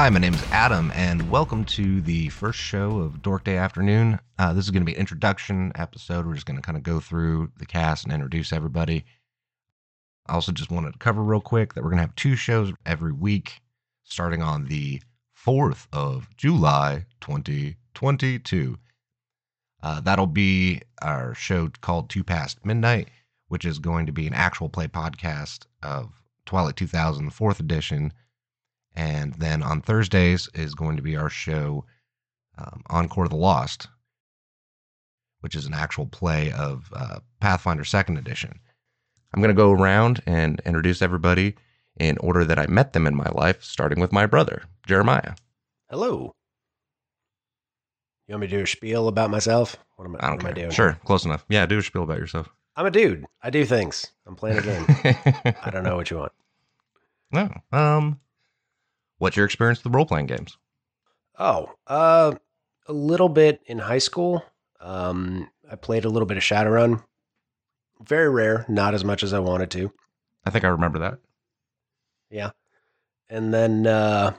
Hi, my name is Adam, and welcome to the first show of Dork Day Afternoon. Uh, this is going to be an introduction episode. We're just going to kind of go through the cast and introduce everybody. I also just wanted to cover real quick that we're going to have two shows every week, starting on the 4th of July, 2022. Uh, that'll be our show called Two Past Midnight, which is going to be an actual play podcast of Twilight 2000, the fourth edition. And then on Thursdays is going to be our show, um, Encore the Lost, which is an actual play of uh, Pathfinder second edition. I'm going to go around and introduce everybody in order that I met them in my life, starting with my brother, Jeremiah. Hello. You want me to do a spiel about myself? What am I, I don't what am care. I doing? Sure, close enough. Yeah, do a spiel about yourself. I'm a dude. I do things. I'm playing a game. I don't know what you want. No. Um, what's your experience with role playing games? Oh, uh, a little bit in high school. Um, I played a little bit of Shadowrun. Very rare, not as much as I wanted to. I think I remember that. Yeah. And then uh,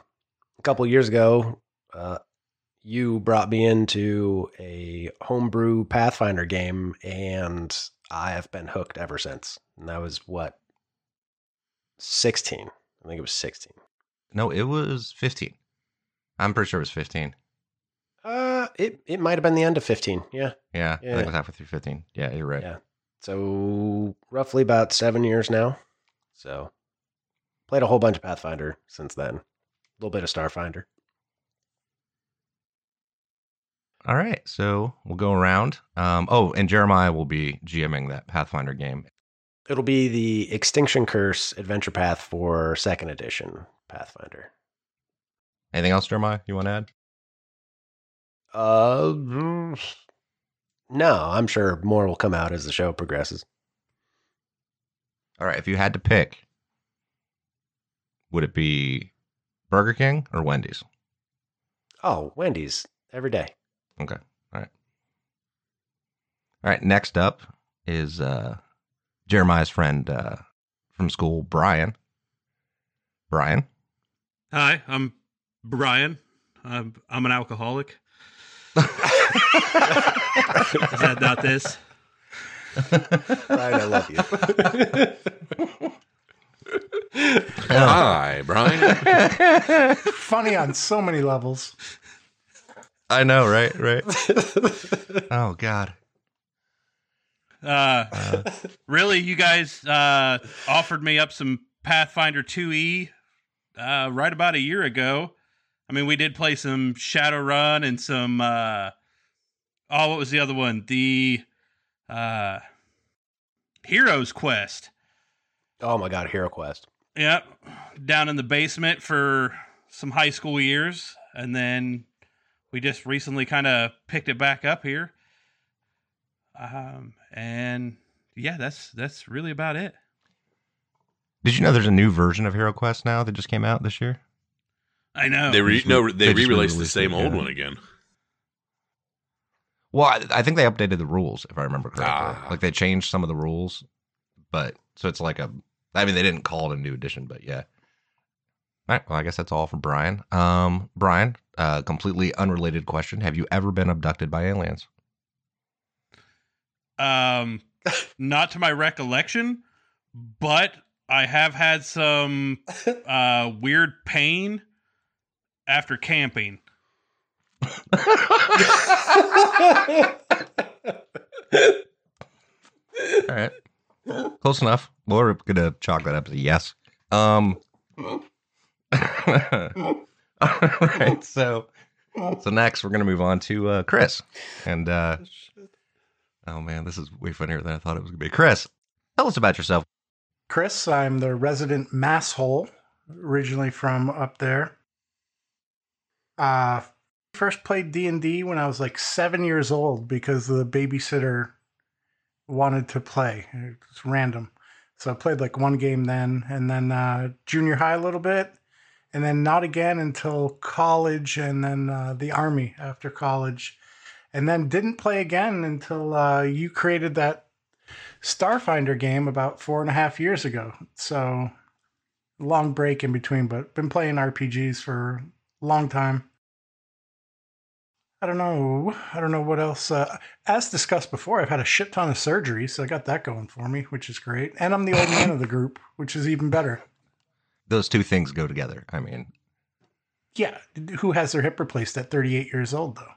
a couple years ago, uh, you brought me into a homebrew Pathfinder game, and I have been hooked ever since. And that was what? 16. I think it was 16. No, it was 15. I'm pretty sure it was 15. Uh, it, it might have been the end of 15. Yeah. Yeah, I think it was halfway through 15. Yeah, you're right. Yeah. So roughly about seven years now. So played a whole bunch of Pathfinder since then. A little bit of Starfinder. All right, so we'll go around. Um, oh, and Jeremiah will be GMing that Pathfinder game. It'll be the Extinction Curse Adventure Path for second edition Pathfinder. Anything else, Jeremiah, you want to add? Uh, no, I'm sure more will come out as the show progresses. All right, if you had to pick, would it be Burger King or Wendy's? Oh, Wendy's every day. Okay, all right. All right, next up is uh, Jeremiah's friend uh, from school, Brian. Brian. Hi, I'm Brian. I'm, I'm an alcoholic. Is that not this? Brian, I love you. Hi, Brian. Funny on so many levels. I know, right? Right. oh God. Uh, really, you guys uh, offered me up some Pathfinder 2e uh, right about a year ago. I mean, we did play some Shadowrun and some. Uh, oh, what was the other one? The uh, Heroes Quest. oh my God, Hero Quest. Yep. Down in the basement for some high school years. And then we just recently kind of picked it back up here. Um, and yeah, that's that's really about it. Did you know there's a new version of Hero Quest now that just came out this year? I know. They re- no they, they re-released the re-released same it, old yeah. one again. Well, I, I think they updated the rules, if I remember correctly. Ah. Like they changed some of the rules, but so it's like a. I mean, they didn't call it a new edition, but yeah. All right. Well, I guess that's all for Brian. Um, Brian, uh, completely unrelated question: Have you ever been abducted by aliens? Um, not to my recollection, but I have had some uh weird pain after camping. All right. Close enough. We're gonna chalk that up as a yes. Um. all right. So, so next we're gonna move on to uh, Chris, and uh, oh man, this is way funnier than I thought it was gonna be. Chris, tell us about yourself. Chris, I'm the resident masshole, originally from up there. Uh first played D&D when I was like 7 years old because the babysitter wanted to play. It's random. So I played like one game then and then uh junior high a little bit and then not again until college and then uh, the army after college and then didn't play again until uh, you created that Starfinder game about four and a half years ago. So long break in between, but been playing RPGs for a long time. I don't know. I don't know what else. Uh, as discussed before, I've had a shit ton of surgery, so I got that going for me, which is great. And I'm the old man of the group, which is even better. Those two things go together. I mean, Yeah, who has their hip replaced at 38 years old, though?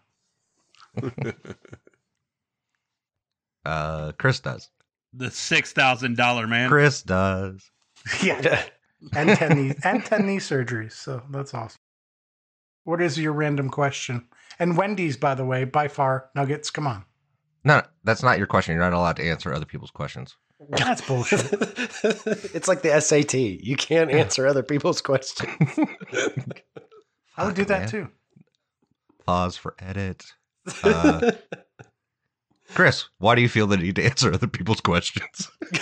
Uh, Chris does. The six thousand dollar man. Chris does. Yeah, and ten knee and ten knee surgeries. So that's awesome. What is your random question? And Wendy's, by the way, by far Nuggets. Come on, No, that's not your question. You're not allowed to answer other people's questions. that's bullshit. it's like the SAT. You can't answer other people's questions. I would do that man. too. Pause for edit. Uh, Chris, why do you feel the need to answer other people's questions?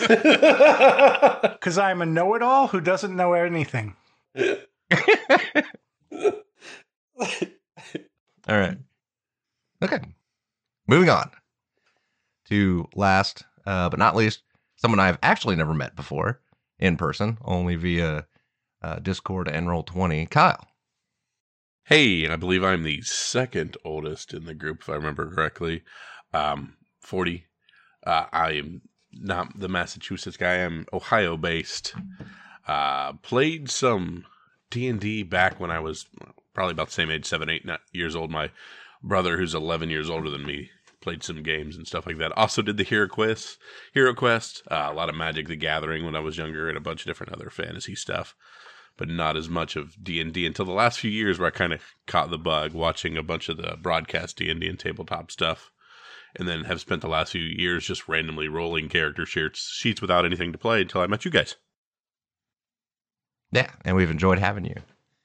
Because I'm a know-it-all who doesn't know anything. All right. Okay. Moving on to last uh, but not least, someone I've actually never met before in person, only via uh, Discord and Roll20. Kyle. Hey, I believe I'm the second oldest in the group, if I remember correctly. Um, 40. Uh, I am not the Massachusetts guy. I'm Ohio based. Uh, played some D&D back when I was probably about the same age, seven, eight years old. My brother, who's 11 years older than me, played some games and stuff like that. Also did the Hero Quest, Hero Quest, uh, a lot of Magic the Gathering when I was younger, and a bunch of different other fantasy stuff but not as much of D&D until the last few years where I kind of caught the bug watching a bunch of the broadcast D&D and tabletop stuff and then have spent the last few years just randomly rolling character sheets sheets without anything to play until I met you guys. Yeah, and we've enjoyed having you.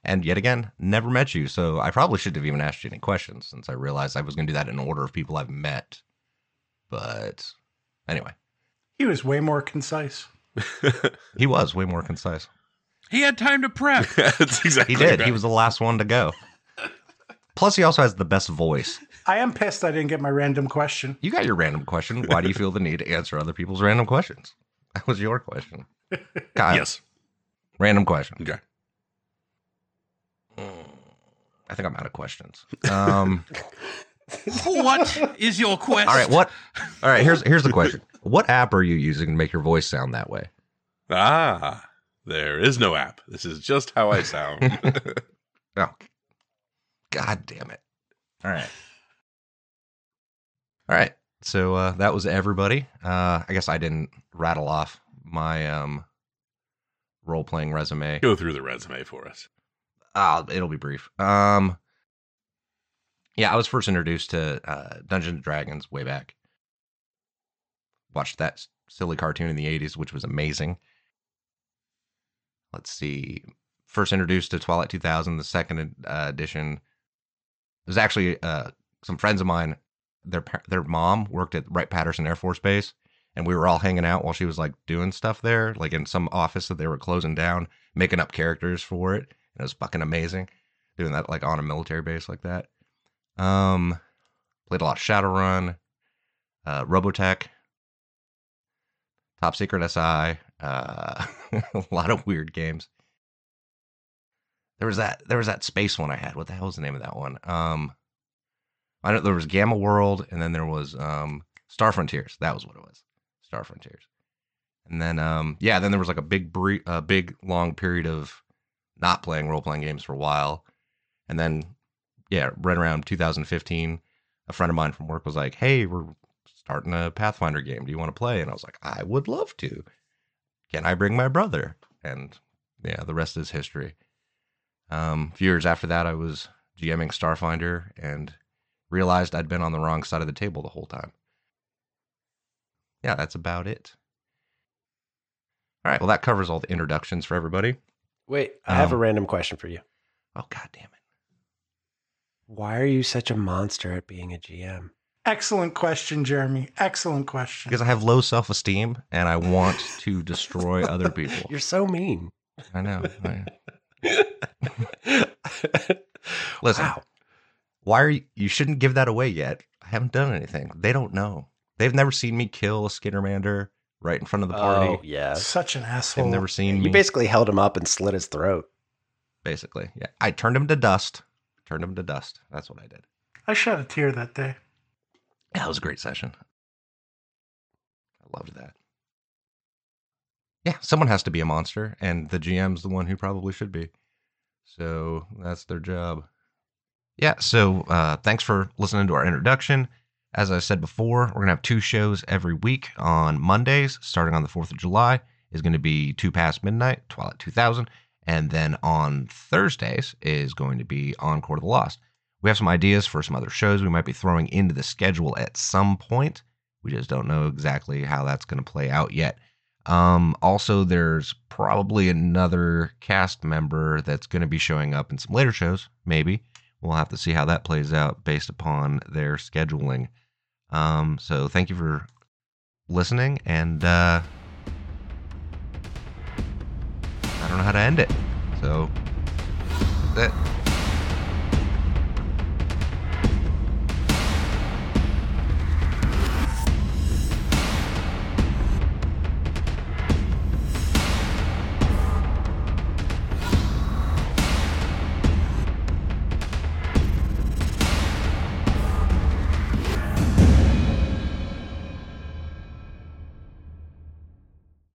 And yet again, never met you, so I probably shouldn't have even asked you any questions since I realized I was going to do that in order of people I've met. But anyway, He was way more concise. he was way more concise. He had time to prep. That's exactly He did. right. He was the last one to go. Plus, he also has the best voice. I am pissed I didn't get my random question. You got your random question. Why do you feel the need to answer other people's random questions? That was your question. Kyle, Yes. random question. Okay. I think I'm out of questions. Um, what is your question? all right, what? All right, here's here's the question. What app are you using to make your voice sound that way? Ah, there is no app. This is just how I sound. Oh, god damn it! All right, all right. So uh, that was everybody. Uh, I guess I didn't rattle off my um, role playing resume. Go through the resume for us. Uh, it'll be brief. Um, yeah, I was first introduced to uh, Dungeons and Dragons way back. Watched that silly cartoon in the '80s, which was amazing. Let's see. First introduced to Twilight 2000, the second uh, edition. There's actually uh, some friends of mine. Their their mom worked at Wright Patterson Air Force Base, and we were all hanging out while she was like doing stuff there, like in some office that they were closing down, making up characters for it and it was fucking amazing doing that like on a military base like that. Um, played a lot of Shadowrun, uh, Robotech, Top Secret SI, uh, a lot of weird games. There was that there was that space one I had. What the hell was the name of that one? Um, I know there was Gamma World, and then there was um Star Frontiers. That was what it was, Star Frontiers. And then um yeah, then there was like a big bre- uh, big long period of not playing role playing games for a while. And then, yeah, right around 2015, a friend of mine from work was like, Hey, we're starting a Pathfinder game. Do you want to play? And I was like, I would love to. Can I bring my brother? And yeah, the rest is history. Um, a few years after that, I was GMing Starfinder and realized I'd been on the wrong side of the table the whole time. Yeah, that's about it. All right, well, that covers all the introductions for everybody. Wait, I have a Um, random question for you. Oh, god damn it. Why are you such a monster at being a GM? Excellent question, Jeremy. Excellent question. Because I have low self esteem and I want to destroy other people. You're so mean. I know. I- Listen, Wow. why are you, you shouldn't give that away yet? I haven't done anything. They don't know. They've never seen me kill a Skittermander right in front of the party. Oh, yeah. Such an asshole. They've never seen You me. basically held him up and slit his throat. basically, yeah. I turned him to dust turned him to dust. That's what I did. I shed a tear that day. It was a great session. I loved that. Yeah, someone has to be a monster, and the GM's the one who probably should be. So that's their job. Yeah, so uh, thanks for listening to our introduction. As I said before, we're going to have two shows every week on Mondays, starting on the 4th of July, is going to be Two Past Midnight, Twilight 2000. And then on Thursdays is going to be Encore of the Lost. We have some ideas for some other shows we might be throwing into the schedule at some point. We just don't know exactly how that's going to play out yet. Um, also, there's probably another cast member that's going to be showing up in some later shows, maybe. We'll have to see how that plays out based upon their scheduling. Um, so, thank you for listening, and uh, I don't know how to end it. So, that's it.